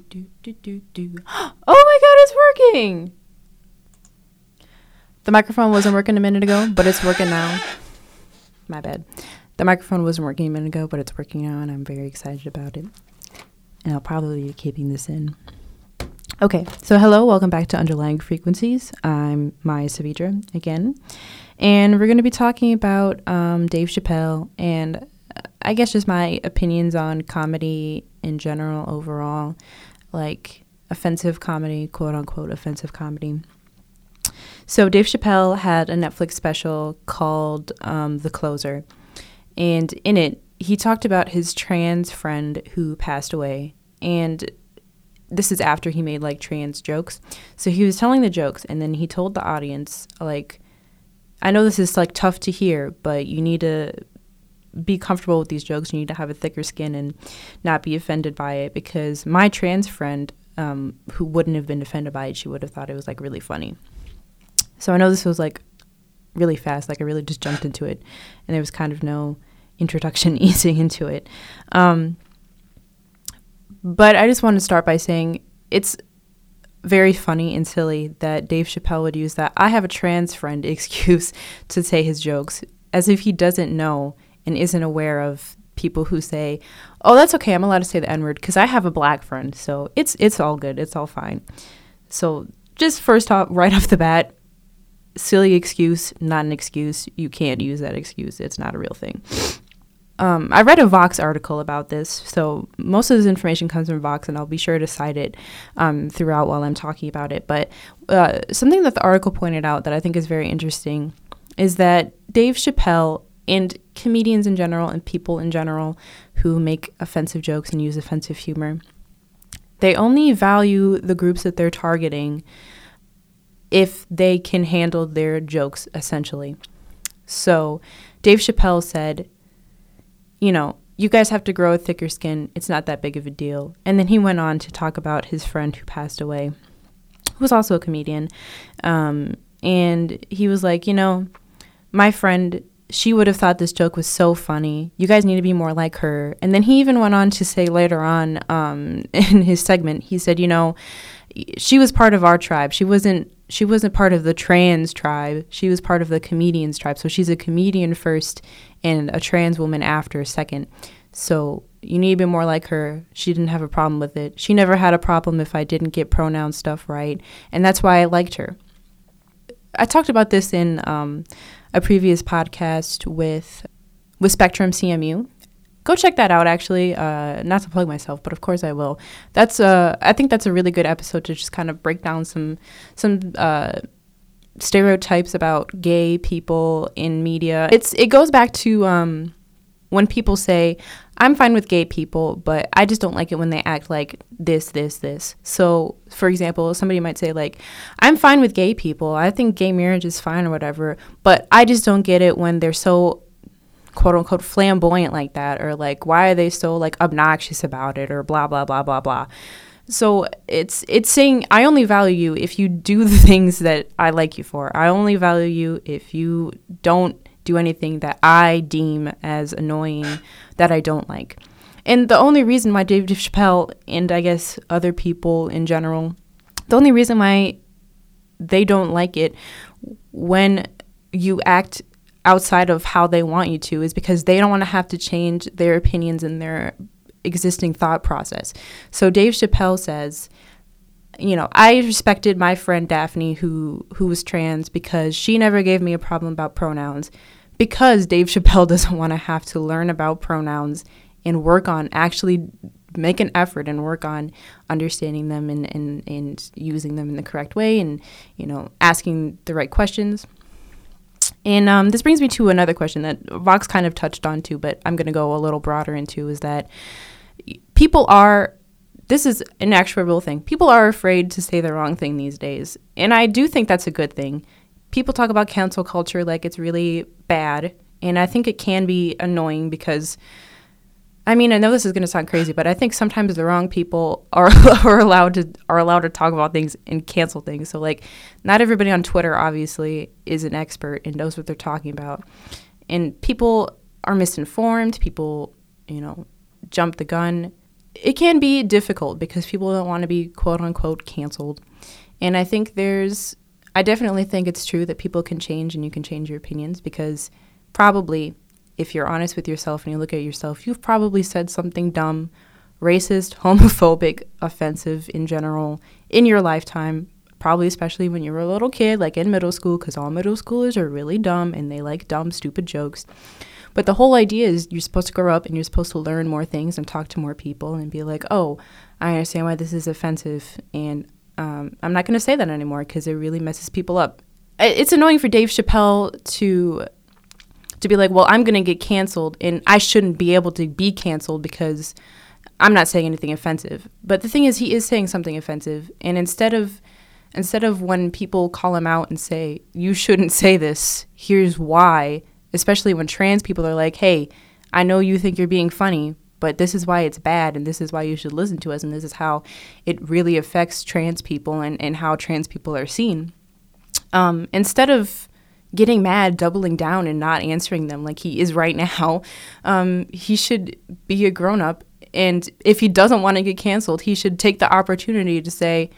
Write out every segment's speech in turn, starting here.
do, do, do, do, do. Oh my god, it's working! The microphone wasn't working a minute ago, but it's working now. My bad. The microphone wasn't working a minute ago, but it's working now, and I'm very excited about it. And I'll probably be keeping this in. Okay, so hello, welcome back to Underlying Frequencies. I'm Maya Savidra again, and we're going to be talking about um, Dave Chappelle and uh, I guess just my opinions on comedy in general overall, like offensive comedy, quote unquote offensive comedy. So Dave Chappelle had a Netflix special called um, The Closer, and in it he talked about his trans friend who passed away, and this is after he made like trans jokes. So he was telling the jokes and then he told the audience like I know this is like tough to hear, but you need to be comfortable with these jokes. You need to have a thicker skin and not be offended by it because my trans friend um, who wouldn't have been offended by it, she would have thought it was like really funny. So I know this was like really fast, like I really just jumped into it and there was kind of no introduction easing into it. Um, but I just want to start by saying it's very funny and silly that Dave Chappelle would use that I have a trans friend excuse to say his jokes as if he doesn't know and isn't aware of people who say, "Oh, that's okay. I'm allowed to say the N-word because I have a black friend, so it's it's all good. It's all fine." So, just first off, right off the bat, silly excuse, not an excuse. You can't use that excuse. It's not a real thing. Um, I read a Vox article about this, so most of this information comes from Vox, and I'll be sure to cite it um, throughout while I'm talking about it. But uh, something that the article pointed out that I think is very interesting is that Dave Chappelle and comedians in general and people in general who make offensive jokes and use offensive humor, they only value the groups that they're targeting if they can handle their jokes, essentially. So Dave Chappelle said, you know, you guys have to grow a thicker skin. It's not that big of a deal. And then he went on to talk about his friend who passed away, who was also a comedian. Um, and he was like, you know, my friend, she would have thought this joke was so funny. You guys need to be more like her. And then he even went on to say later on um, in his segment, he said, you know, she was part of our tribe. She wasn't she wasn't part of the trans tribe. She was part of the comedians tribe. So she's a comedian first and a trans woman after second. So you need to be more like her. She didn't have a problem with it. She never had a problem if I didn't get pronoun stuff right. And that's why I liked her. I talked about this in um, a previous podcast with with Spectrum CMU. Go check that out. Actually, uh, not to plug myself, but of course I will. That's uh, I think that's a really good episode to just kind of break down some some uh, stereotypes about gay people in media. It's it goes back to um, when people say, "I'm fine with gay people, but I just don't like it when they act like this, this, this." So, for example, somebody might say like, "I'm fine with gay people. I think gay marriage is fine or whatever, but I just don't get it when they're so quote unquote flamboyant like that or like why are they so like obnoxious about it or blah blah blah blah blah." So it's it's saying I only value you if you do the things that I like you for. I only value you if you don't do anything that I deem as annoying that I don't like. And the only reason why Dave Chappelle and I guess other people in general, the only reason why they don't like it when you act outside of how they want you to is because they don't want to have to change their opinions and their existing thought process. So Dave Chappelle says, you know, I respected my friend Daphne who who was trans because she never gave me a problem about pronouns because Dave Chappelle doesn't want to have to learn about pronouns and work on actually make an effort and work on understanding them and, and, and using them in the correct way and, you know, asking the right questions. And um, this brings me to another question that Vox kind of touched on too, but I'm going to go a little broader into is that people are this is an actual real thing. People are afraid to say the wrong thing these days. And I do think that's a good thing. People talk about cancel culture like it's really bad. And I think it can be annoying because, I mean, I know this is going to sound crazy, but I think sometimes the wrong people are, are allowed to are allowed to talk about things and cancel things. So like, not everybody on Twitter obviously is an expert and knows what they're talking about, and people are misinformed. People, you know, jump the gun it can be difficult because people don't want to be quote unquote canceled. And I think there's, I definitely think it's true that people can change and you can change your opinions because probably if you're honest with yourself and you look at yourself, you've probably said something dumb, racist, homophobic, offensive in general in your lifetime. Probably, especially when you were a little kid, like in middle school, because all middle schoolers are really dumb and they like dumb, stupid jokes. But the whole idea is you're supposed to grow up and you're supposed to learn more things and talk to more people and be like, oh, I understand why this is offensive. And um, I'm not going to say that anymore because it really messes people up. It's annoying for Dave Chappelle to to be like, well, I'm going to get canceled and I shouldn't be able to be canceled because I'm not saying anything offensive. But the thing is, he is saying something offensive, and instead of instead of when people call him out and say you shouldn't say this, here's why especially when trans people are like, hey, I know you think you're being funny, but this is why it's bad and this is why you should listen to us and this is how it really affects trans people and, and how trans people are seen. Um, instead of getting mad, doubling down, and not answering them like he is right now, um, he should be a grown up. And if he doesn't want to get canceled, he should take the opportunity to say,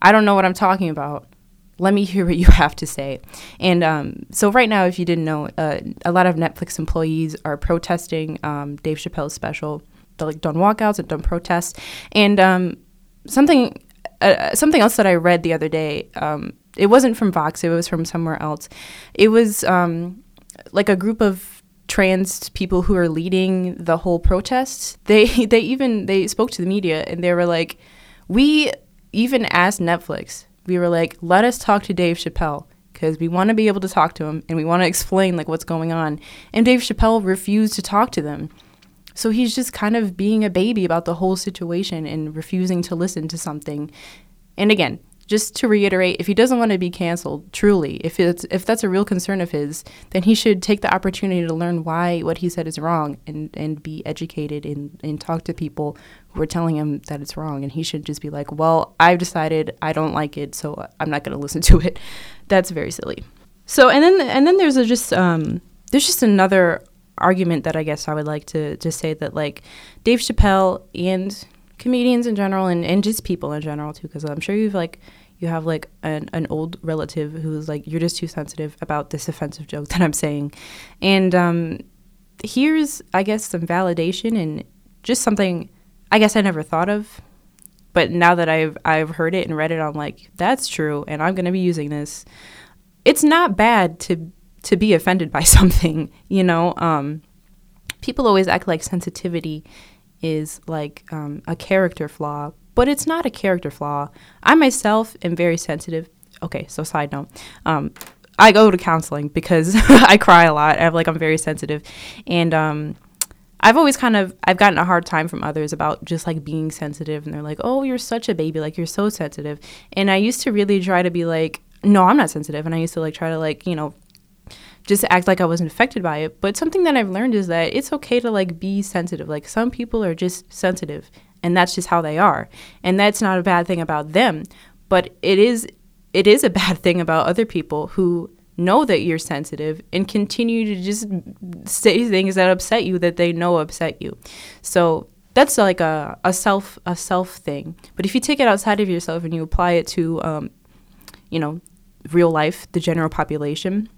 I don't know what I'm talking about let me hear what you have to say. And um, so, right now, if you didn't know, uh, a lot of Netflix employees are protesting um, Dave Chappelle's special. They're like done walkouts and done protests. And um, something, uh, something else that I read the other day. Um, it wasn't from Vox. It was from somewhere else. It was um, like a group of trans people who are leading the whole protest. They they even they spoke to the media and they were like, we even asked Netflix we were like, let us talk to Dave Chappelle because we want to be able to talk to him and we want to explain like what's going on. And Dave Chappelle refused to talk to them. So he's just kind of being a baby about the whole situation and refusing to listen to something. And again, just to reiterate, if he doesn't want to be canceled, truly, if it's if that's a real concern of his, then he should take the opportunity to learn why what he said is wrong and, and be educated and, and talk to people who are telling him that it's wrong. And he should just be like, Well, I've decided I don't like it, so I'm not gonna listen to it. That's very silly. So and then and then there's a just um there's just another argument that I guess I would like to to say that like Dave Chappelle and comedians in general and, and just people in general too because i'm sure you've like you have like an, an old relative who's like you're just too sensitive about this offensive joke that i'm saying. And um, here's i guess some validation and just something i guess i never thought of. But now that i've i've heard it and read it i'm like that's true and i'm going to be using this. It's not bad to to be offended by something you know? Um, people always act like sensitivity is like um, a character flaw, but it's not a character flaw. I myself am very sensitive. Okay, so side note. Um, I go to counseling because I cry a lot. I have like I'm very sensitive, and um, I've always kind of I've gotten a hard time from others about just like being sensitive, and they're like, "Oh, you're such a baby, like you're so sensitive." And I used to really try to be like, "No, I'm not sensitive," and I used to like try to like you know just act like I wasn't affected by it. But something that I've learned is that it's okay to like be sensitive. Like some people are just sensitive and that's just how they are. And that's not a bad thing about them, but it is it is a bad thing about other people who know that you're sensitive and continue to just say things that upset you that they know upset you. So that's like a, a self a self thing. But if you take it outside of yourself and you apply it to um, you know, real life, the general population,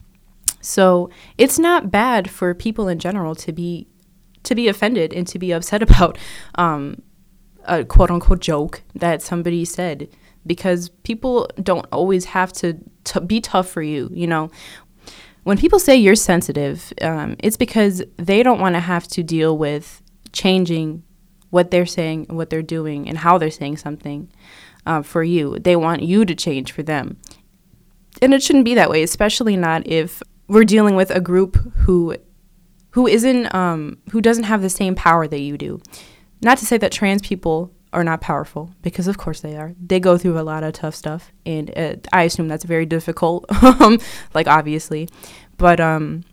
so it's not bad for people in general to be to be offended and to be upset about um, a quote unquote joke that somebody said because people don't always have to t- be tough for you. You know, when people say you're sensitive, um, it's because they don't want to have to deal with changing what they're saying, what they're doing, and how they're saying something uh, for you. They want you to change for them. And it shouldn't be that way, especially not if we're dealing with a group who who isn't um, who doesn't have the same power that you do. Not to say that trans people are not powerful, because of course they are. They go through a lot of tough stuff, and uh, I assume that's very difficult. like obviously, but um,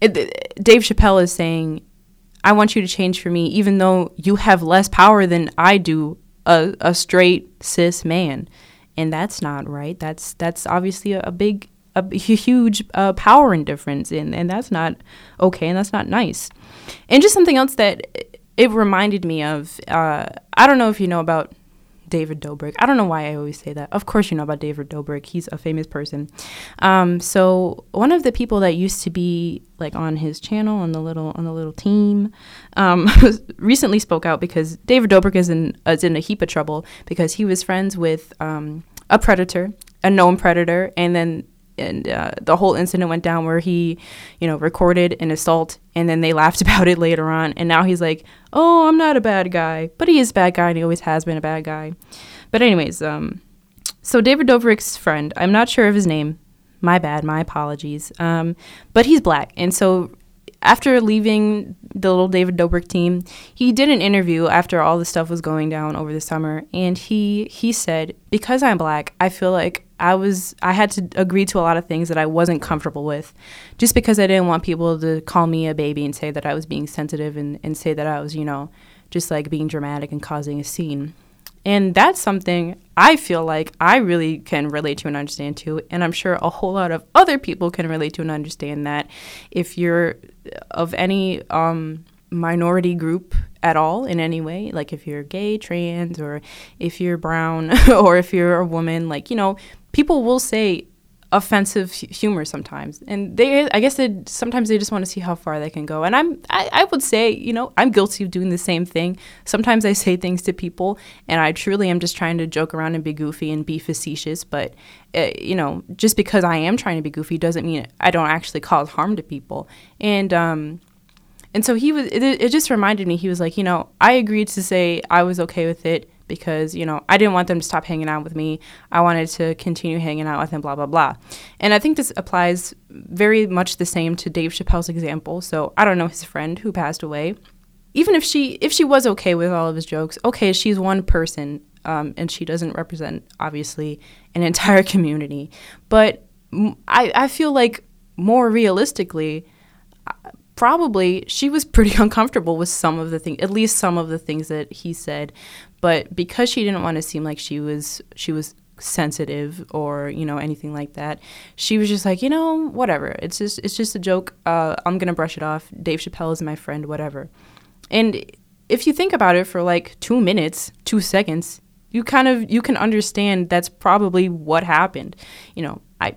it, Dave Chappelle is saying, "I want you to change for me, even though you have less power than I do, a, a straight cis man." And that's not right. That's that's obviously a, a big a huge uh, power indifference, and and that's not okay, and that's not nice. And just something else that it reminded me of uh, I don't know if you know about David Dobrik. I don't know why I always say that. Of course, you know about David Dobrik. He's a famous person. Um, so one of the people that used to be like on his channel on the little on the little team um, recently spoke out because David Dobrik is in is in a heap of trouble because he was friends with um, a predator, a known predator, and then and uh, the whole incident went down where he, you know, recorded an assault and then they laughed about it later on. And now he's like, oh, I'm not a bad guy. But he is a bad guy and he always has been a bad guy. But, anyways, um, so David Dobrik's friend, I'm not sure of his name. My bad, my apologies. Um, but he's black. And so after leaving the little David Dobrik team, he did an interview after all the stuff was going down over the summer, and he he said, "Because I'm black, I feel like I was I had to agree to a lot of things that I wasn't comfortable with, just because I didn't want people to call me a baby and say that I was being sensitive and and say that I was you know just like being dramatic and causing a scene." And that's something I feel like I really can relate to and understand too. And I'm sure a whole lot of other people can relate to and understand that if you're of any um, minority group at all in any way, like if you're gay, trans, or if you're brown, or if you're a woman, like, you know, people will say offensive humor sometimes. And they i guess they sometimes they just want to see how far they can go. And i'm I, I would say you know i'm guilty of doing the same thing. Sometimes i say things to people and i truly am just trying to joke around and be goofy and be facetious. But uh, you know just because i am trying to be goofy doesn't mean i don't actually cause harm to people. And um and so he was it, it just reminded me he was like you know i agreed to say i was okay with it because, you know, I didn't want them to stop hanging out with me. I wanted to continue hanging out with them, blah, blah, blah. And I think this applies very much the same to Dave Chappelle's example. So I don't know his friend who passed away. Even if she if she was okay with all of his jokes, okay, she's one person um, and she doesn't represent obviously an entire community. But I, I feel like more realistically, probably she was pretty uncomfortable with some of the things at least some of the things that he said but because she didn't want to seem like she was she was sensitive or you know anything like that she was just like you know whatever. It's just it's just a joke. Uh, i'm gonna brush it off. Dave chappelle is my friend whatever. And if you think about it for like two minutes two seconds you kind of you can understand that's probably what happened. You know i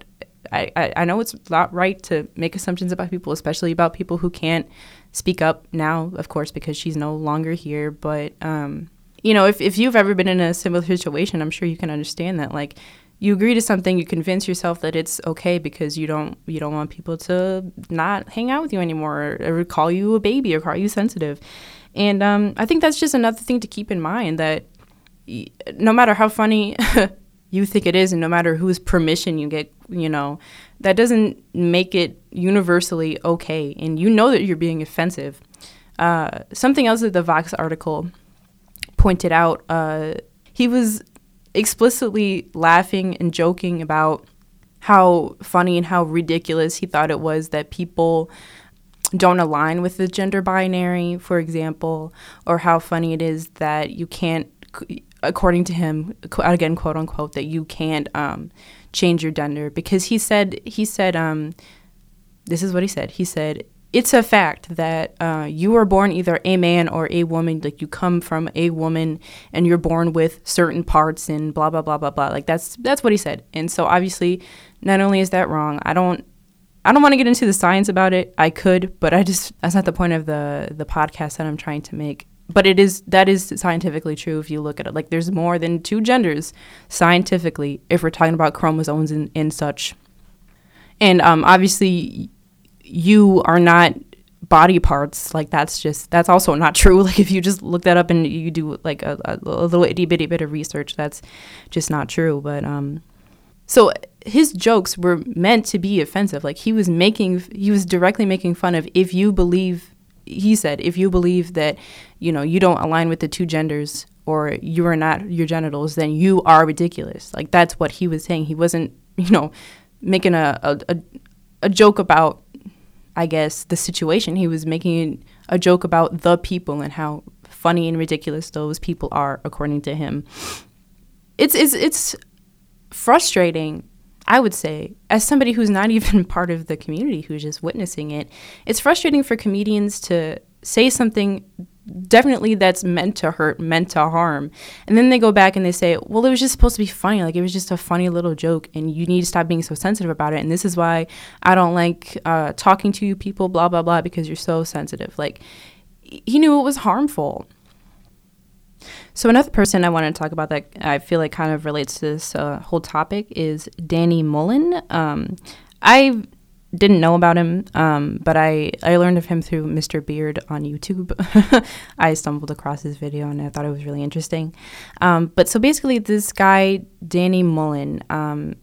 I, I know it's not right to make assumptions about people, especially about people who can't speak up now, of course, because she's no longer here. But, um, you know, if, if you've ever been in a similar situation, I'm sure you can understand that. Like, you agree to something, you convince yourself that it's okay because you don't you don't want people to not hang out with you anymore or, or call you a baby or call you sensitive. And um, I think that's just another thing to keep in mind that no matter how funny you think it is and no matter whose permission you get you know that doesn't make it universally okay and you know that you're being offensive uh, something else that the vox article pointed out uh, he was explicitly laughing and joking about how funny and how ridiculous he thought it was that people don't align with the gender binary, for example, or how funny it is that you can't according to him, again, quote unquote, that you can't um, change your gender because he said he said um, this is what he said. He said it's a fact that uh, you are born either a man or a woman. Like you come from a woman and you're born with certain parts and blah blah blah blah blah. Like that's that's what he said. And so obviously, not only is that wrong, I don't. I don't want to get into the science about it. I could, but I just that's not the point of the the podcast that I'm trying to make but it is that is scientifically true if you look at it like there's more than two genders scientifically if we're talking about chromosomes and, and such and um, obviously you are not body parts like that's just that's also not true like if you just look that up and you do like a, a, little itty bitty bit of research that's just not true but um so his jokes were meant to be offensive like he was making he was directly making fun of if you believe he said, if you believe that, you know, you don't align with the two genders or you are not your genitals, then you are ridiculous. Like that's what he was saying. He wasn't, you know, making a, a, a joke about, I guess, the situation. He was making a joke about the people and how funny and ridiculous those people are, according to him. It's it's it's frustrating I would say, as somebody who's not even part of the community, who's just witnessing it, it's frustrating for comedians to say something definitely that's meant to hurt, meant to harm. And then they go back and they say, well, it was just supposed to be funny. Like it was just a funny little joke and you need to stop being so sensitive about it. And this is why I don't like uh, talking to you people, blah, blah, blah, because you're so sensitive. Like he knew it was harmful. So another person I want to talk about that I feel like kind of relates to this uh, whole topic is Danny Mullen. Um, I didn't know about him, um, but I, I learned of him through Mr. Beard on YouTube. I stumbled across his video and I thought it was really interesting. Um, but so basically, this guy, Danny Mullen, um,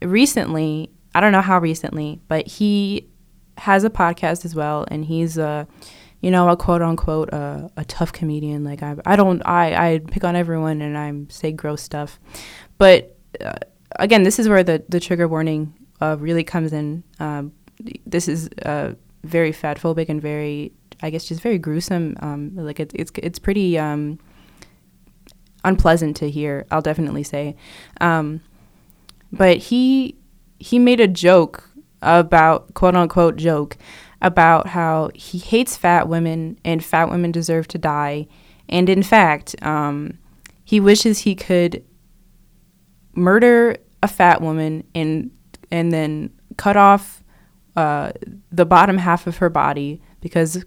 recently, I don't know how recently, but he has a podcast as well, and he's a, you know, a quote unquote uh, a tough comedian. Like I, I don't, I, I pick on everyone and I say gross stuff, but uh, again, this is where the the trigger warning uh, really comes in. Um, this is uh, very fat phobic and very, I guess, just very gruesome. Um, like it's it's it's pretty um, unpleasant to hear. I'll definitely say, um, but he he made a joke about quote unquote joke about how he hates fat women and fat women deserve to die, and in fact, um, he wishes he could murder a fat woman and and then cut off uh, the bottom half of her body because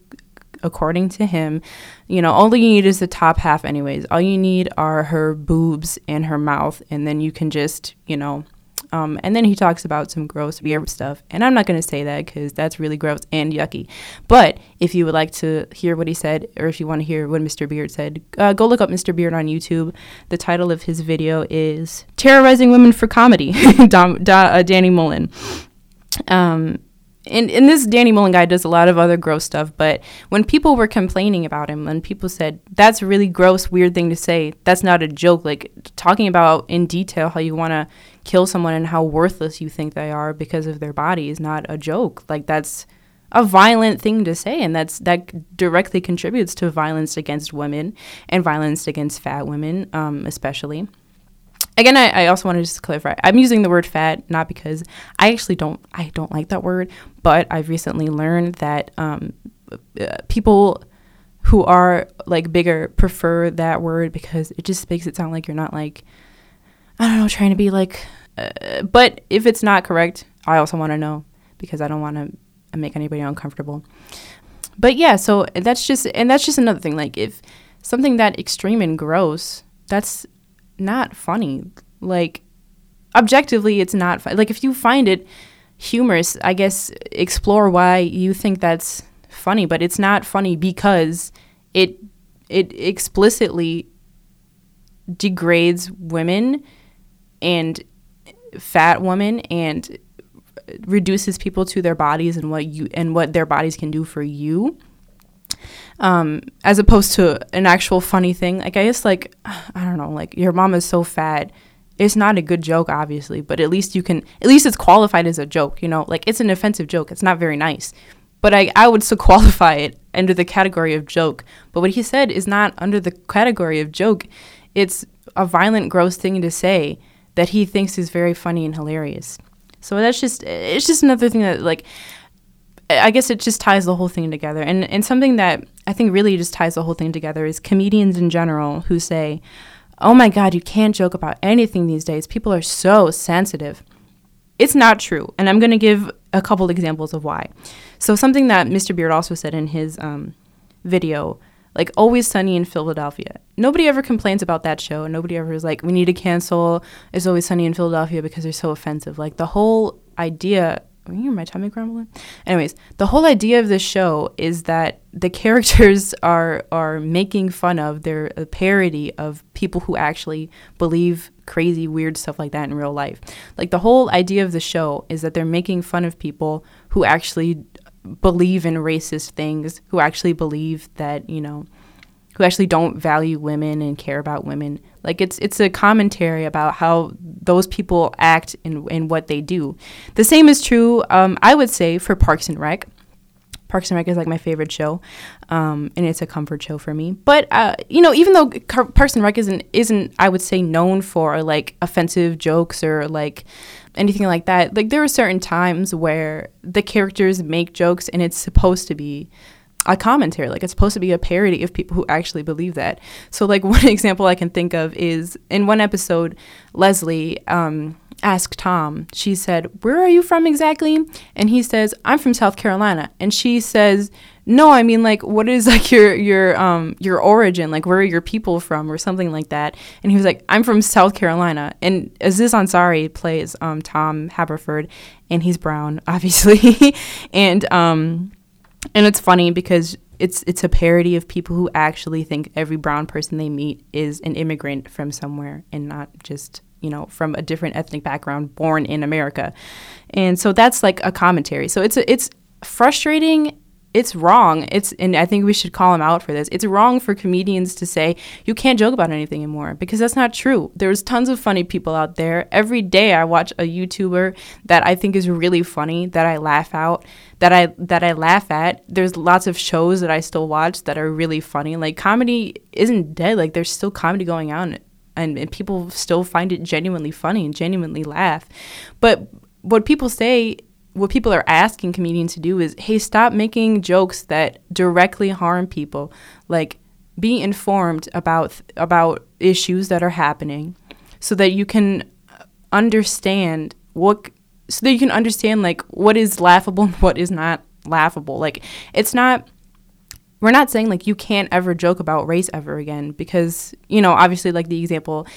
according to him, you know, all you need is the top half anyways. All you need are her boobs and her mouth and then you can just, you know, um, and then he talks about some gross weird stuff. And I'm not going to say that because that's really gross and yucky. But if you would like to hear what he said, or if you want to hear what Mr. Beard said, uh, go look up Mr. Beard on YouTube. The title of his video is Terrorizing Women for Comedy, Dom, da, uh, Danny Mullen. Um, and, and this Danny Mullen guy does a lot of other gross stuff, but when people were complaining about him, and people said, that's a really gross, weird thing to say, that's not a joke, like talking about in detail how you want to kill someone and how worthless you think they are because of their body is not a joke. Like that's a violent thing to say and that's that directly contributes to violence against women and violence against fat women um, especially again I, I, also want to just clarify i'm using the word fat not because i actually don't i don't like that word but i've recently learned that um, uh, people who are like bigger prefer that word because it just makes it sound like you're not like I don't know, trying to be like, uh, but if it's not correct, I also want to know because I don't want to make anybody uncomfortable. But yeah, so that's just, and that's just another thing. Like, if something that extreme and gross, that's not funny. Like, objectively, it's not fun. Like, if you find it humorous, I guess explore why you think that's funny, but it's not funny because it it explicitly degrades women and fat women and reduces people to their bodies and what you and what their bodies can do for you. Um, as opposed to an actual funny thing like i guess like i don't know like your mom is so fat it's not a good joke obviously but at least you can at least it's qualified as a joke you know? Like it's an offensive joke. It's not very nice. But i, I would still qualify it under the category of joke. But what he said is not under the category of joke. It's a violent gross thing to say that he thinks is very funny and hilarious. So that's just it's just another thing that like I guess it just ties the whole thing together. And and something that I think really just ties the whole thing together is comedians in general who say, "Oh my god, you can't joke about anything these days. People are so sensitive." It's not true, and I'm going to give a couple examples of why. So something that Mr. Beard also said in his um, video like Always Sunny in Philadelphia. Nobody ever complains about that show. Nobody ever is like, we need to cancel It's Always Sunny in Philadelphia because they're so offensive. Like the whole idea. You hear my tummy grumbling? Anyways, the whole idea of this show is that the characters are are making fun of their a parody of people who actually believe crazy weird stuff like that in real life. Like the whole idea of the show is that they're making fun of people who actually believe in racist things, who actually believe that, you know, who actually don't value women and care about women. Like it's it's a commentary about how those people act and and what they do. The same is true, um, I would say, for Parks and Rec. Parks and Rec is like my favorite show, um, and it's a comfort show for me. But uh, you know, even though Car- Parks and Rec isn't isn't I would say known for like offensive jokes or like anything like that. Like there are certain times where the characters make jokes and it's supposed to be a commentary. Like it's supposed to be a parody of people who actually believe that. So like one example i can think of is in one episode leslie um, asked tom she said where are you from exactly? And he says i'm from south carolina. And she says no i mean like what is like your your um your origin? Like where are your people from? or something like that. And he was like i'm from south carolina. And aziz ansari plays um tom haverford and he's brown obviously. And um and it's funny because it's it's a parody of people who actually think every brown person they meet is an immigrant from somewhere and not just you know from a different ethnic background born in America, and so that's like a commentary. So it's a, it's frustrating it's wrong. It's and I think we should call him out for this. It's wrong for comedians to say you can't joke about anything anymore because that's not true. There's tons of funny people out there. Every day I watch a YouTuber that I think is really funny that I laugh out, that I that I laugh at. There's lots of shows that I still watch that are really funny. Like comedy isn't dead. Like there's still comedy going on and, and people still find it genuinely funny and genuinely laugh. But what people say what people are asking comedians to do is, hey, stop making jokes that directly harm people. Like, be informed about about issues that are happening, so that you can understand what, so that you can understand like what is laughable and what is not laughable. Like, it's not. We're not saying like you can't ever joke about race ever again because you know obviously like the example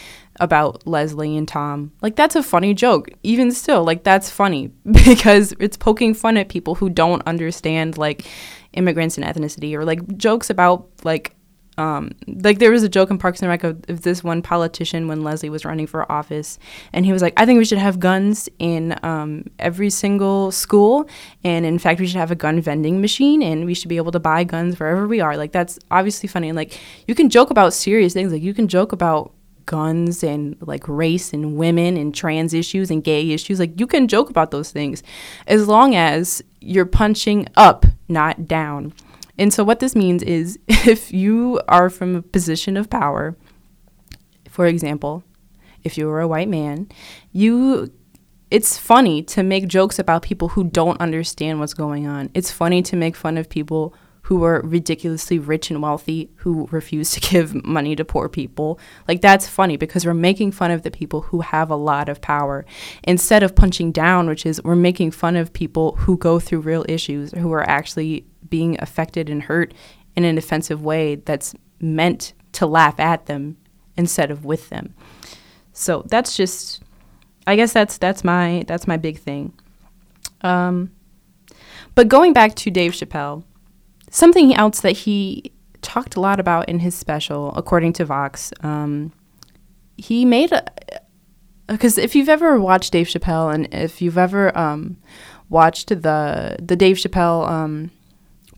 about Leslie and Tom. Like that's a funny joke. Even still, like that's funny because it's poking fun at people who don't understand like immigrants and ethnicity or like jokes about like um, like there was a joke in Parks and Rec of, of, this one politician when Leslie was running for office, and he was like, "I think we should have guns in um, every single school, and in fact, we should have a gun vending machine, and we should be able to buy guns wherever we are." Like that's obviously funny, and like you can joke about serious things, like you can joke about guns and like race and women and trans issues and gay issues. Like you can joke about those things as long as you're punching up, not down. And so what this means is if you are from a position of power, for example, if you were a white man, you it's funny to make jokes about people who don't understand what's going on. It's funny to make fun of people who are ridiculously rich and wealthy who refuse to give money to poor people. Like that's funny because we're making fun of the people who have a lot of power instead of punching down, which is we're making fun of people who go through real issues, who are actually being affected and hurt in an offensive way that's meant to laugh at them instead of with them. So that's just I guess that's that's my that's my big thing. Um, but going back to Dave Chappelle, something else that he talked a lot about in his special, according to Vox, um, he made a because if you've ever watched Dave Chappelle and if you've ever um, watched the the Dave Chappelle um,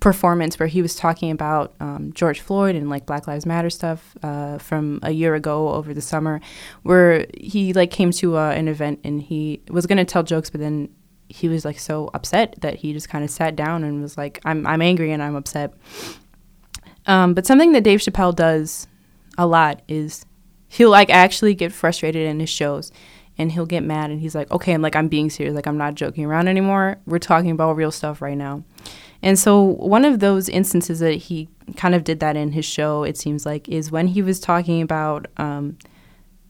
performance where he was talking about um, George Floyd and like Black Lives Matter stuff uh, from a year ago over the summer, where he like came to uh, an event and he was gonna tell jokes, but then he was like so upset that he just kind of sat down and was like, "I'm I'm angry and I'm upset." Um, but something that Dave Chappelle does a lot is he'll like actually get frustrated in his shows and he'll get mad and he's like, "Okay, I'm like I'm being serious, like I'm not joking around anymore. We're talking about real stuff right now." And so one of those instances that he kind of did that in his show, it seems like, is when he was talking about. Um,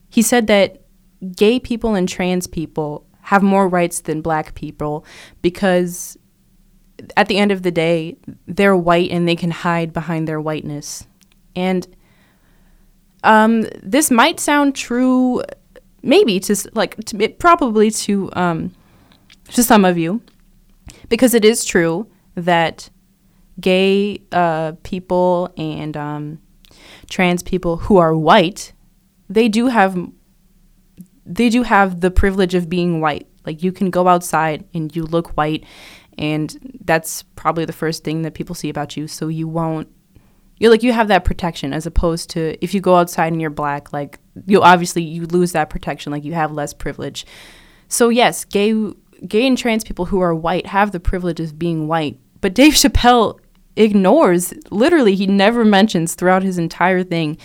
he said that gay people and trans people have more rights than black people because at the end of the day, they're white and they can hide behind their whiteness. And um, this might sound true, maybe to like to, probably to um, to some of you, because it is true that gay uh, people and um, trans people who are white, they do have they do have the privilege of being white. Like you can go outside and you look white, and that's probably the first thing that people see about you. So you won't. you're like you have that protection as opposed to if you go outside and you're black, like you obviously you lose that protection. Like you have less privilege. So yes, gay gay and trans people who are white have the privilege of being white, but Dave Chappelle ignores literally he never mentions throughout his entire thing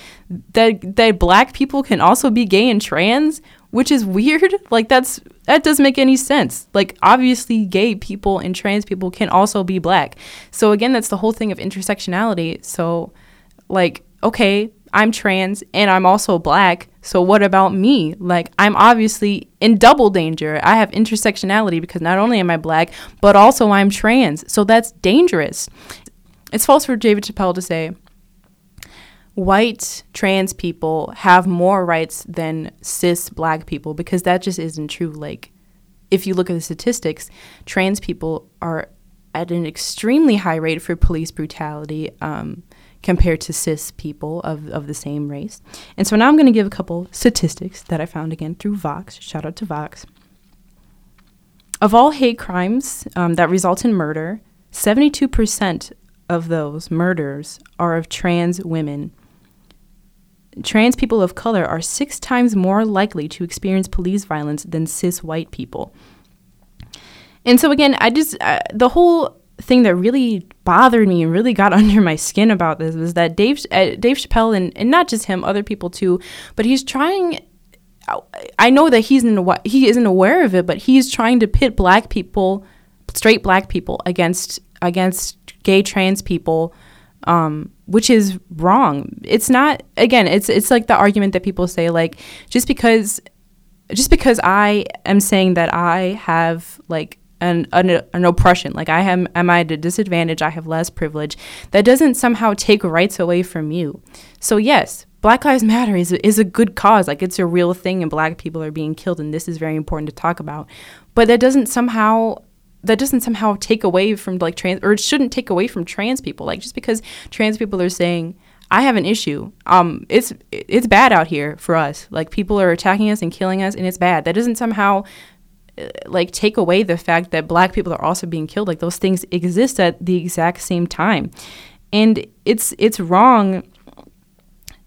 that that black people can also be gay and trans which is weird. Like that's that doesn't make any sense. Like obviously gay people and trans people can also be black. So again, that's the whole thing of intersectionality. So like okay, I'm trans and I'm also black. So what about me? Like I'm obviously in double danger. I have intersectionality because not only am I black, but also I'm trans. So that's dangerous. It's false for David Chappelle to say white trans people have more rights than cis black people because that just isn't true. Like if you look at the statistics, trans people are at an extremely high rate for police brutality. Um, compared to cis people of, of the same race. And so now I'm going to give a couple statistics that I found again through Vox. Shout out to Vox. Of all hate crimes um, that result in murder, 72% of those murders are of trans women. Trans people of color are six times more likely to experience police violence than cis white people. And so, again, I just, uh, the whole thing that really bothered me and really got under my skin about this was that Dave uh, Dave Chappelle and, and not just him, other people too, but he's trying. I know that he's in, he isn't aware of it, but he's trying to pit black people, straight black people, against against gay trans people, um, which is wrong. It's not. Again, it's it's like the argument that people say like just because just because I am saying that I have like an, an, an, oppression. Like I am, am I at a disadvantage? I have less privilege. That doesn't somehow take rights away from you. So yes, Black Lives Matter is is a good cause. Like it's a real thing, and Black people are being killed, and this is very important to talk about. But that doesn't somehow that doesn't somehow take away from like trans or it shouldn't take away from trans people. Like just because trans people are saying I have an issue. Um, it's it's bad out here for us. Like people are attacking us and killing us, and it's bad. That doesn't somehow like take away the fact that black people are also being killed. Like those things exist at the exact same time. And it's it's wrong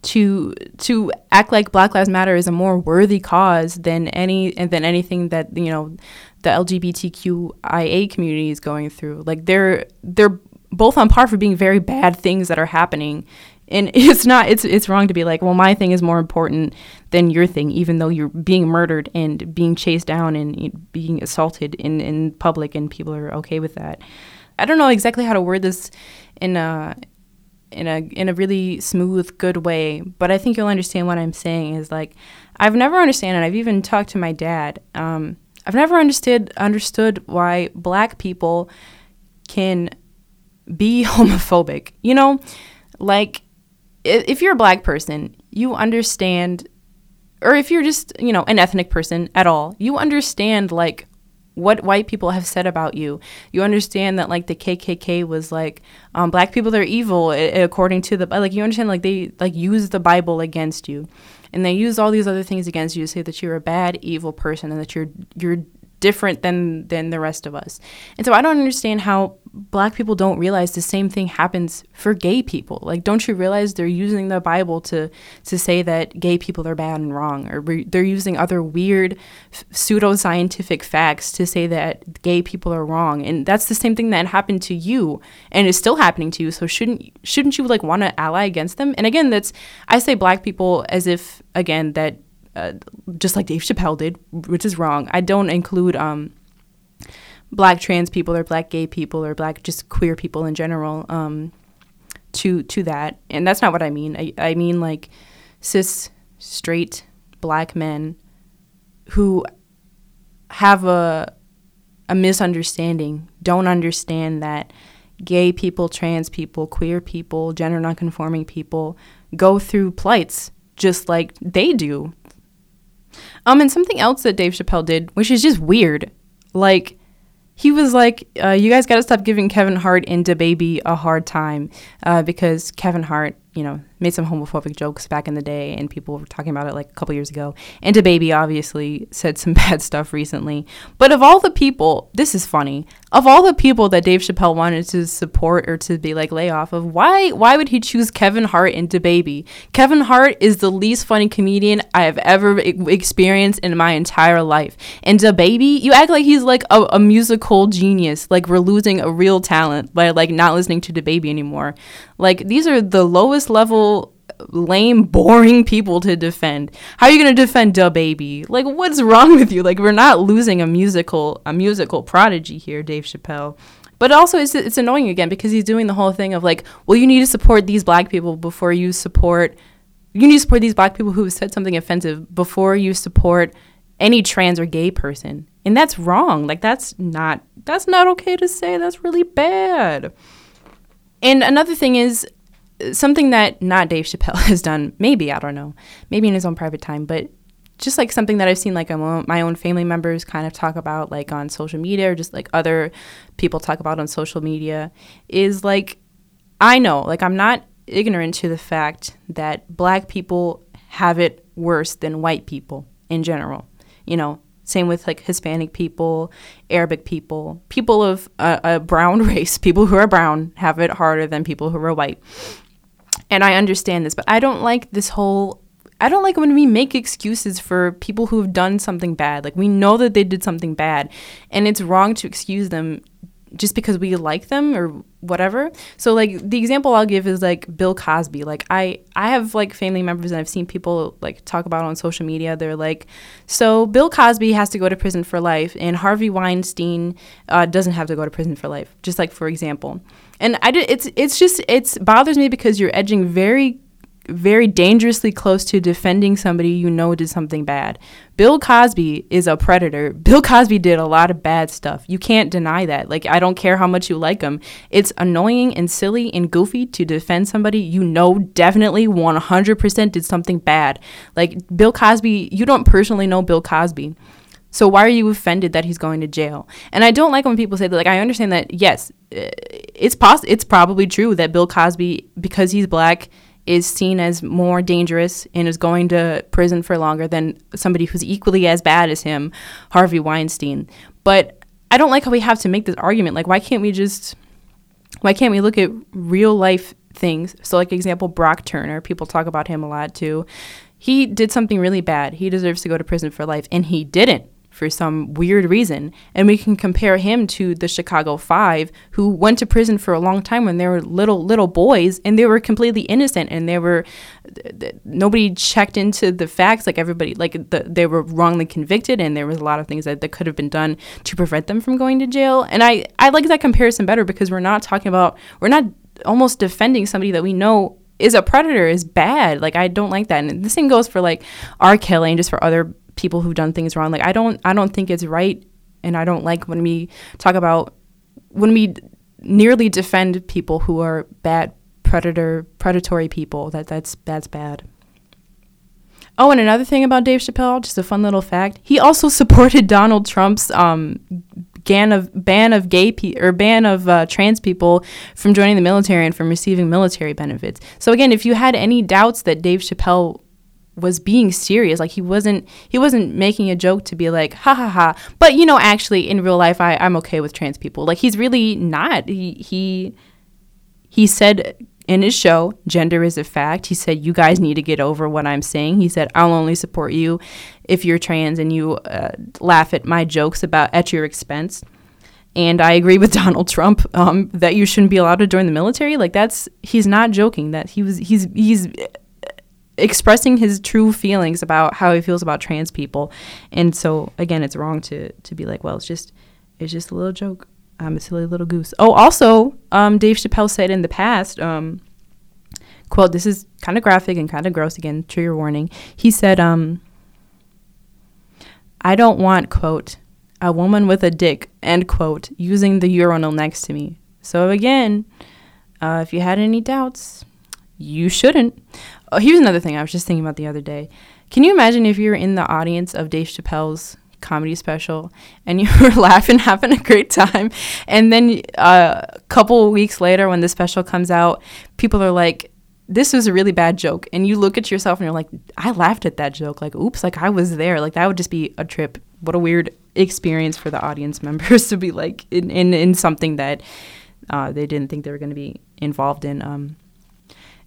to to act like black lives matter is a more worthy cause than any and than anything that you know the lgbtqia community is going through. Like they're they're both on par for being very bad things that are happening. And it's not it's it's wrong to be like well my thing is more important than your thing even though you're being murdered and being chased down and being assaulted in in public and people are okay with that. I don't know exactly how to word this in a in a in a really smooth good way but i think you'll understand what i'm saying is like i've never understood and i've even talked to my dad um, i've never understood understood why black people can be homophobic you know? Like if you're a black person, you understand, or if you're just, you know, an ethnic person at all, you understand like what white people have said about you. You understand that like the KKK was like um, black people are evil according to the like you understand like they like use the Bible against you, and they use all these other things against you to say that you're a bad evil person and that you're you're different than than the rest of us. And so I don't understand how black people don't realize the same thing happens for gay people. Like don't you realize they're using the Bible to to say that gay people are bad and wrong or re- they're using other weird f- pseudo-scientific facts to say that gay people are wrong. And that's the same thing that happened to you and is still happening to you. So shouldn't shouldn't you like want to ally against them? And again, that's I say black people as if again that uh, just like Dave Chappelle did, which is wrong. I don't include um, black trans people or black gay people or black just queer people in general um, to to that, and that's not what I mean. I, I mean like cis straight black men who have a a misunderstanding, don't understand that gay people, trans people, queer people, gender nonconforming people go through plights just like they do. Um, and something else that Dave Chappelle did, which is just weird, like he was like, uh, "You guys got to stop giving Kevin Hart and DaBaby a hard time uh, because Kevin Hart you know, made some homophobic jokes back in the day, and people were talking about it like a couple years ago. And DaBaby obviously said some bad stuff recently. But of all the people, this is funny. Of all the people that Dave Chappelle wanted to support or to be like lay off of, why why would he choose Kevin Hart and DaBaby? Kevin Hart is the least funny comedian I have ever experienced in my entire life. And DaBaby, you act like he's like a, a musical genius. Like we're losing a real talent by like not listening to DaBaby anymore. Like these are the lowest level lame, boring people to defend. How are you gonna defend DaBaby? Like, what's wrong with you? Like, we're not losing a musical a musical prodigy here, Dave Chappelle. But also, it's it's annoying again because he's doing the whole thing of like, well, you need to support these black people before you support. You need to support these black people who said something offensive before you support any trans or gay person, and that's wrong. Like, that's not that's not okay to say. That's really bad. And another thing is something that not Dave Chappelle has done, maybe, I don't know, maybe in his own private time, but just like something that I've seen like my own family members kind of talk about like on social media or just like other people talk about on social media is like I know, like I'm not ignorant to the fact that black people have it worse than white people in general. You know, same with like Hispanic people, Arabic people, people of a, a brown race, people who are brown have it harder than people who are white. And I understand this, but I don't like this whole I don't like when we make excuses for people who've done something bad. Like we know that they did something bad and it's wrong to excuse them just because we like them or whatever. So like the example I'll give is like Bill Cosby. Like I I have like family members and I've seen people like talk about on social media. They're like, so Bill Cosby has to go to prison for life, and Harvey Weinstein uh, doesn't have to go to prison for life. Just like for example, and I did. It's it's just it's bothers me because you're edging very very dangerously close to defending somebody you know did something bad. Bill Cosby is a predator. Bill Cosby did a lot of bad stuff. You can't deny that. Like, I don't care how much you like him. It's annoying and silly and goofy to defend somebody you know definitely 100% did something bad. Like, Bill Cosby, you don't personally know Bill Cosby. So why are you offended that he's going to jail? And I don't like when people say that. Like I understand that yes, uh, it's poss- it's probably true that Bill Cosby because he's black is seen as more dangerous and is going to prison for longer than somebody who's equally as bad as him, Harvey Weinstein. But I don't like how we have to make this argument. Like, why can't we just, why can't we look at real life things? So, like, example, Brock Turner, people talk about him a lot too. He did something really bad. He deserves to go to prison for life, and he didn't for some weird reason. And we can compare him to the Chicago Five, who went to prison for a long time when they were little little boys, and they were completely innocent, and they were th- th- nobody checked into the facts. Like everybody, like the, they were wrongly convicted, and there was a lot of things that, that could have been done to prevent them from going to jail. And I I like that comparison better because we're not talking about we're not almost defending somebody that we know is a predator is bad. Like I don't like that. And the same goes for like R. Kelly and just for other people who've done things wrong. Like I don't I don't think it's right and I don't like when we talk about when we nearly defend people who are bad predator predatory people. That that's that's bad. Oh, and another thing about Dave Chappelle, just a fun little fact. He also supported Donald Trump's um, ban of ban of gay pe- or ban of uh, trans people from joining the military and from receiving military benefits. So again, if you had any doubts that Dave Chappelle was being serious. Like he wasn't he wasn't making a joke to be like ha ha ha. But you know, actually in real life, I I'm okay with trans people. Like he's really not. He he he said in his show, gender is a fact. He said, You guys need to get over what I'm saying. He said, I'll only support you if you're trans and you uh, laugh at my jokes about at your expense. And I agree with Donald Trump um, that you shouldn't be allowed to join the military. Like that's he's not joking. That he was he's he's expressing his true feelings about how he feels about trans people. And so again, it's wrong to to be like, well, it's just it's just a little joke. I'm a silly little goose. Oh, also, um, Dave Chappelle said in the past, um, quote, this is kind of graphic and kind of gross again, trigger warning. He said, um, I don't want, quote, a woman with a dick, end quote, using the urinal next to me. So again, uh, if you had any doubts, you shouldn't. Oh, here's another thing I was just thinking about the other day. Can you imagine if you're in the audience of Dave Chappelle's comedy special and you were laughing, having a great time, and then uh, a couple weeks later, when the special comes out, people are like, "This was a really bad joke," and you look at yourself and you're like, "I laughed at that joke. Like, oops, like I was there. Like that would just be a trip. What a weird experience for the audience members to be like in in, in something that." Uh, they didn't think they were going to be involved in. Um,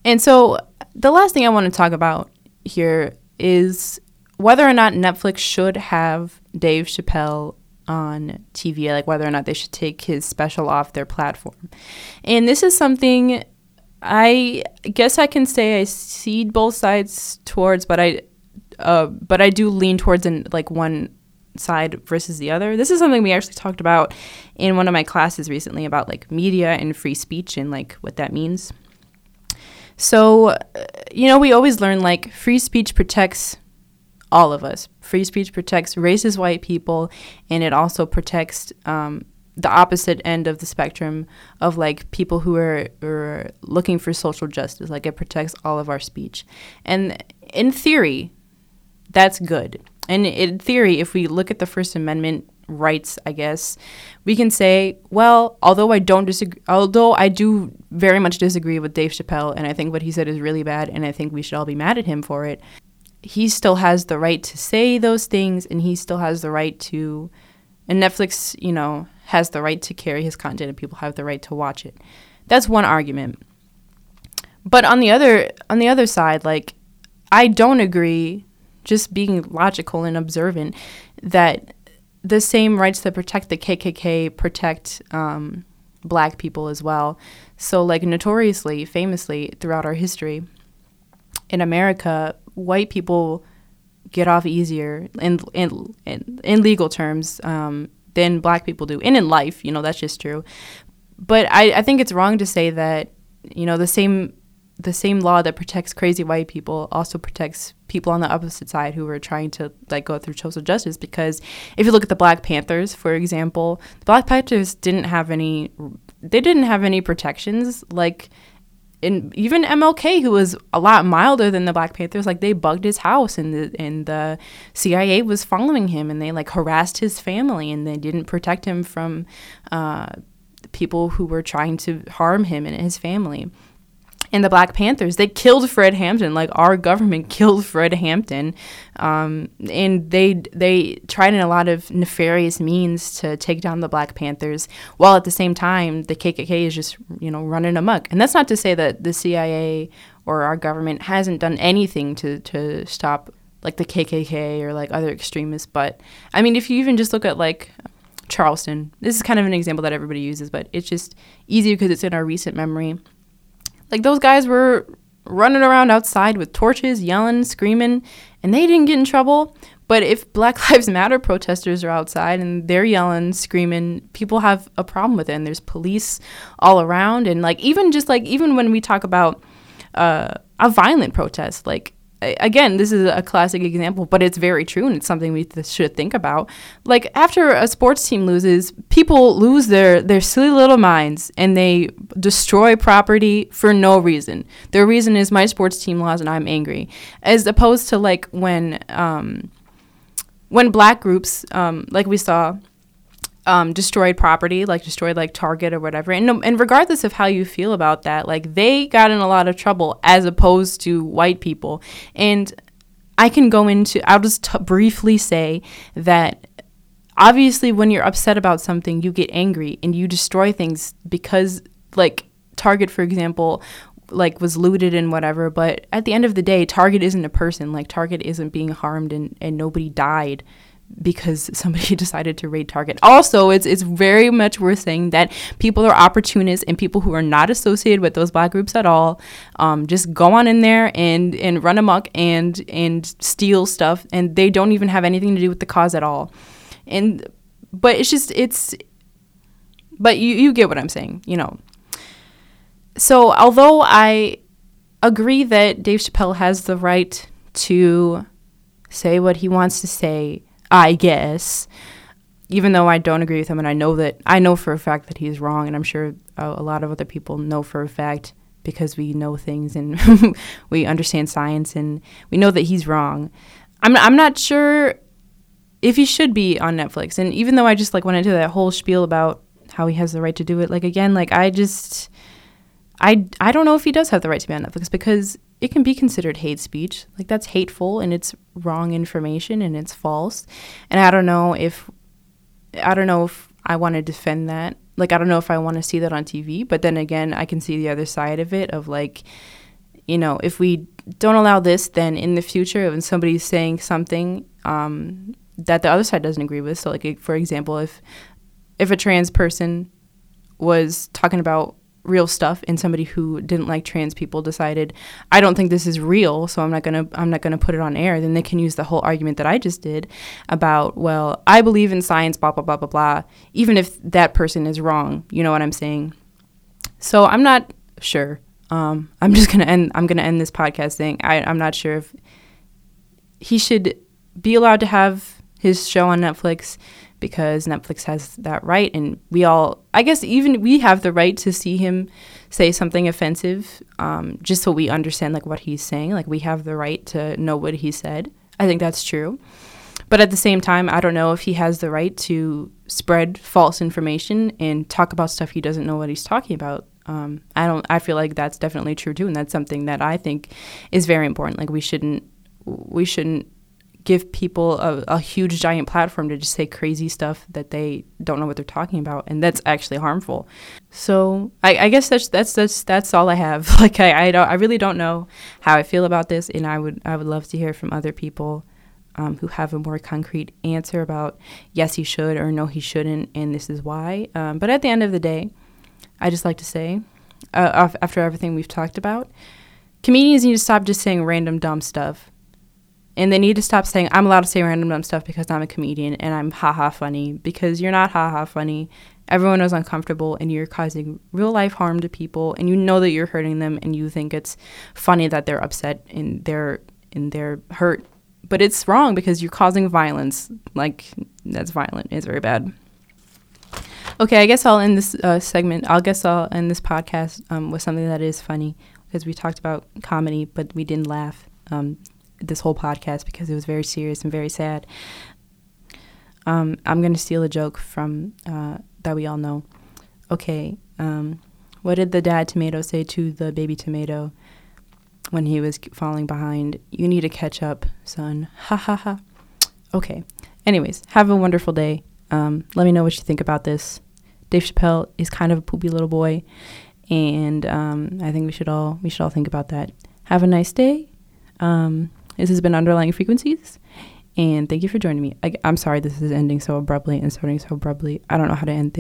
and so the last thing I want to talk about here is whether or not Netflix should have Dave Chappelle on TV, like whether or not they should take his special off their platform. And this is something I guess I can say I see both sides towards, but I, uh, but I do lean towards in like one side versus the other. This is something we actually talked about in one of my classes recently about like media and free speech and like what that means. So, uh, you know, we always learn like free speech protects all of us. Free speech protects racist white people, and it also protects um, the opposite end of the spectrum of like people who are, are looking for social justice. Like it protects all of our speech. And in theory, that's good. And in theory, if we look at the First Amendment rights, I guess, we can say, well, although I don't disagree, although I do very much disagree with Dave Chappelle, and I think what he said is really bad, and I think we should all be mad at him for it, he still has the right to say those things, and he still has the right to, and Netflix, you know, has the right to carry his content, and people have the right to watch it. That's one argument. But on the other, on the other side, like, I don't agree just being logical and observant that the same rights that protect the KKK protect um, black people as well. So, like, notoriously, famously, throughout our history, in America, white people get off easier in in in, in legal terms um, than black people do, and in life, you know, that's just true. But I, I think it's wrong to say that you know the same the same law that protects crazy white people also protects people on the opposite side who are trying to like go through social justice because if you look at the black panthers for example the black panthers didn't have any they didn't have any protections. Like in even MLK who was a lot milder than the Black Panthers like they bugged his house and the and the CIA was following him and they like harassed his family and they didn't protect him from uh, people who were trying to harm him and his family and the Black Panthers. They killed Fred Hampton, like our government killed Fred Hampton, um, and they they tried in a lot of nefarious means to take down the Black Panthers, while at the same time the KKK is just you know running amok. And that's not to say that the CIA or our government hasn't done anything to to stop like the KKK or like other extremists, but I mean if you even just look at like Charleston, this is kind of an example that everybody uses, but it's just easy because it's in our recent memory like those guys were running around outside with torches, yelling, screaming, and they didn't get in trouble. But if Black Lives Matter protesters are outside and they're yelling, screaming, people have a problem with it. And there's police all around. And like, even just like, even when we talk about uh, a violent protest, like again, this is a classic example, but it's very true and it's something we th- should think about. Like after a sports team loses, people lose their their silly little minds and they destroy property for no reason. Their reason is my sports team lost and I'm angry, as opposed to like when um, when black groups, um, like we saw um, destroyed property, like destroyed like Target or whatever. And and regardless of how you feel about that, like they got in a lot of trouble as opposed to white people. And I can go into. I'll just t- briefly say that obviously when you're upset about something, you get angry and you destroy things because like Target, for example, like was looted and whatever but at the end of the day target isn't a person like target isn't being harmed and, and nobody died because somebody decided to raid Target. Also, it's it's very much worth saying that people are opportunists and people who are not associated with those black groups at all um, just go on in there and and run amok and and steal stuff, and they don't even have anything to do with the cause at all. And but it's just it's but you you get what I'm saying, you know. So although I agree that Dave Chappelle has the right to say what he wants to say I guess. Even though I don't agree with him, and I know that I know for a fact that he's wrong, and I'm sure a, a lot of other people know for a fact because we know things and we understand science, and we know that he's wrong. I'm I'm not sure if he should be on Netflix. And even though I just like went into that whole spiel about how he has the right to do it, like again, like I just I I don't know if he does have the right to be on Netflix because it can be considered hate speech. Like that's hateful and it's wrong information and it's false. And I don't know if I don't know if I want to defend that. Like I don't know if I want to see that on TV, but then again, I can see the other side of it of like you know, if we don't allow this, then in the future, when somebody's saying something um, that the other side doesn't agree with, so like for example, if if a trans person was talking about real stuff and somebody who didn't like trans people decided I don't think this is real so I'm not going to I'm not going to put it on air then they can use the whole argument that I just did about well I believe in science blah blah blah blah blah even if that person is wrong you know what I'm saying? So I'm not sure. Um, I'm just going to end I'm going to end this podcast thing I, I'm not sure if he should be allowed to have his show on Netflix because Netflix has that right. And we all, I guess, even we have the right to see him say something offensive um, just so we understand like what he's saying. Like we have the right to know what he said. I think that's true. But at the same time, I don't know if he has the right to spread false information and talk about stuff he doesn't know what he's talking about. Um, I don't. I feel like that's definitely true too, and that's something that I think is very important. Like we shouldn't. We shouldn't give people a, a, huge giant platform to just say crazy stuff that they don't know what they're talking about and that's actually harmful. So i, I guess that's that's that's that's all i have. Like I, I don't i really don't know how i feel about this and i would i would love to hear from other people um, who have a more concrete answer about yes he should or no he shouldn't and this is why. Um, but at the end of the day i just like to say uh, after everything we've talked about comedians need to stop just saying random dumb stuff and they need to stop saying, I'm allowed to say random dumb stuff because I'm a comedian and I'm haha funny because you're not haha funny. Everyone is uncomfortable and you're causing real life harm to people and you know that you're hurting them and you think it's funny that they're upset and they're and they're hurt. But it's wrong because you're causing violence. Like that's violent. It's very bad. Okay, I guess I'll end this uh, segment. I'll guess I'll end this podcast um, with something that is funny because we talked about comedy, but we didn't laugh. Um, this whole podcast because it was very serious and very sad. Um, I'm going to steal a joke from uh, that we all know. Okay, um, what did the dad tomato say to the baby tomato when he was falling behind? You need to catch up, son. Ha ha ha. Okay. Anyways, have a wonderful day. Um, let me know what you think about this. Dave Chappelle is kind of a poopy little boy, and um, I think we should all we should all think about that. Have a nice day. Um, this has been Underlying Frequencies, and thank you for joining me. I, am sorry this is ending so abruptly and starting so abruptly. I don't know how to end things.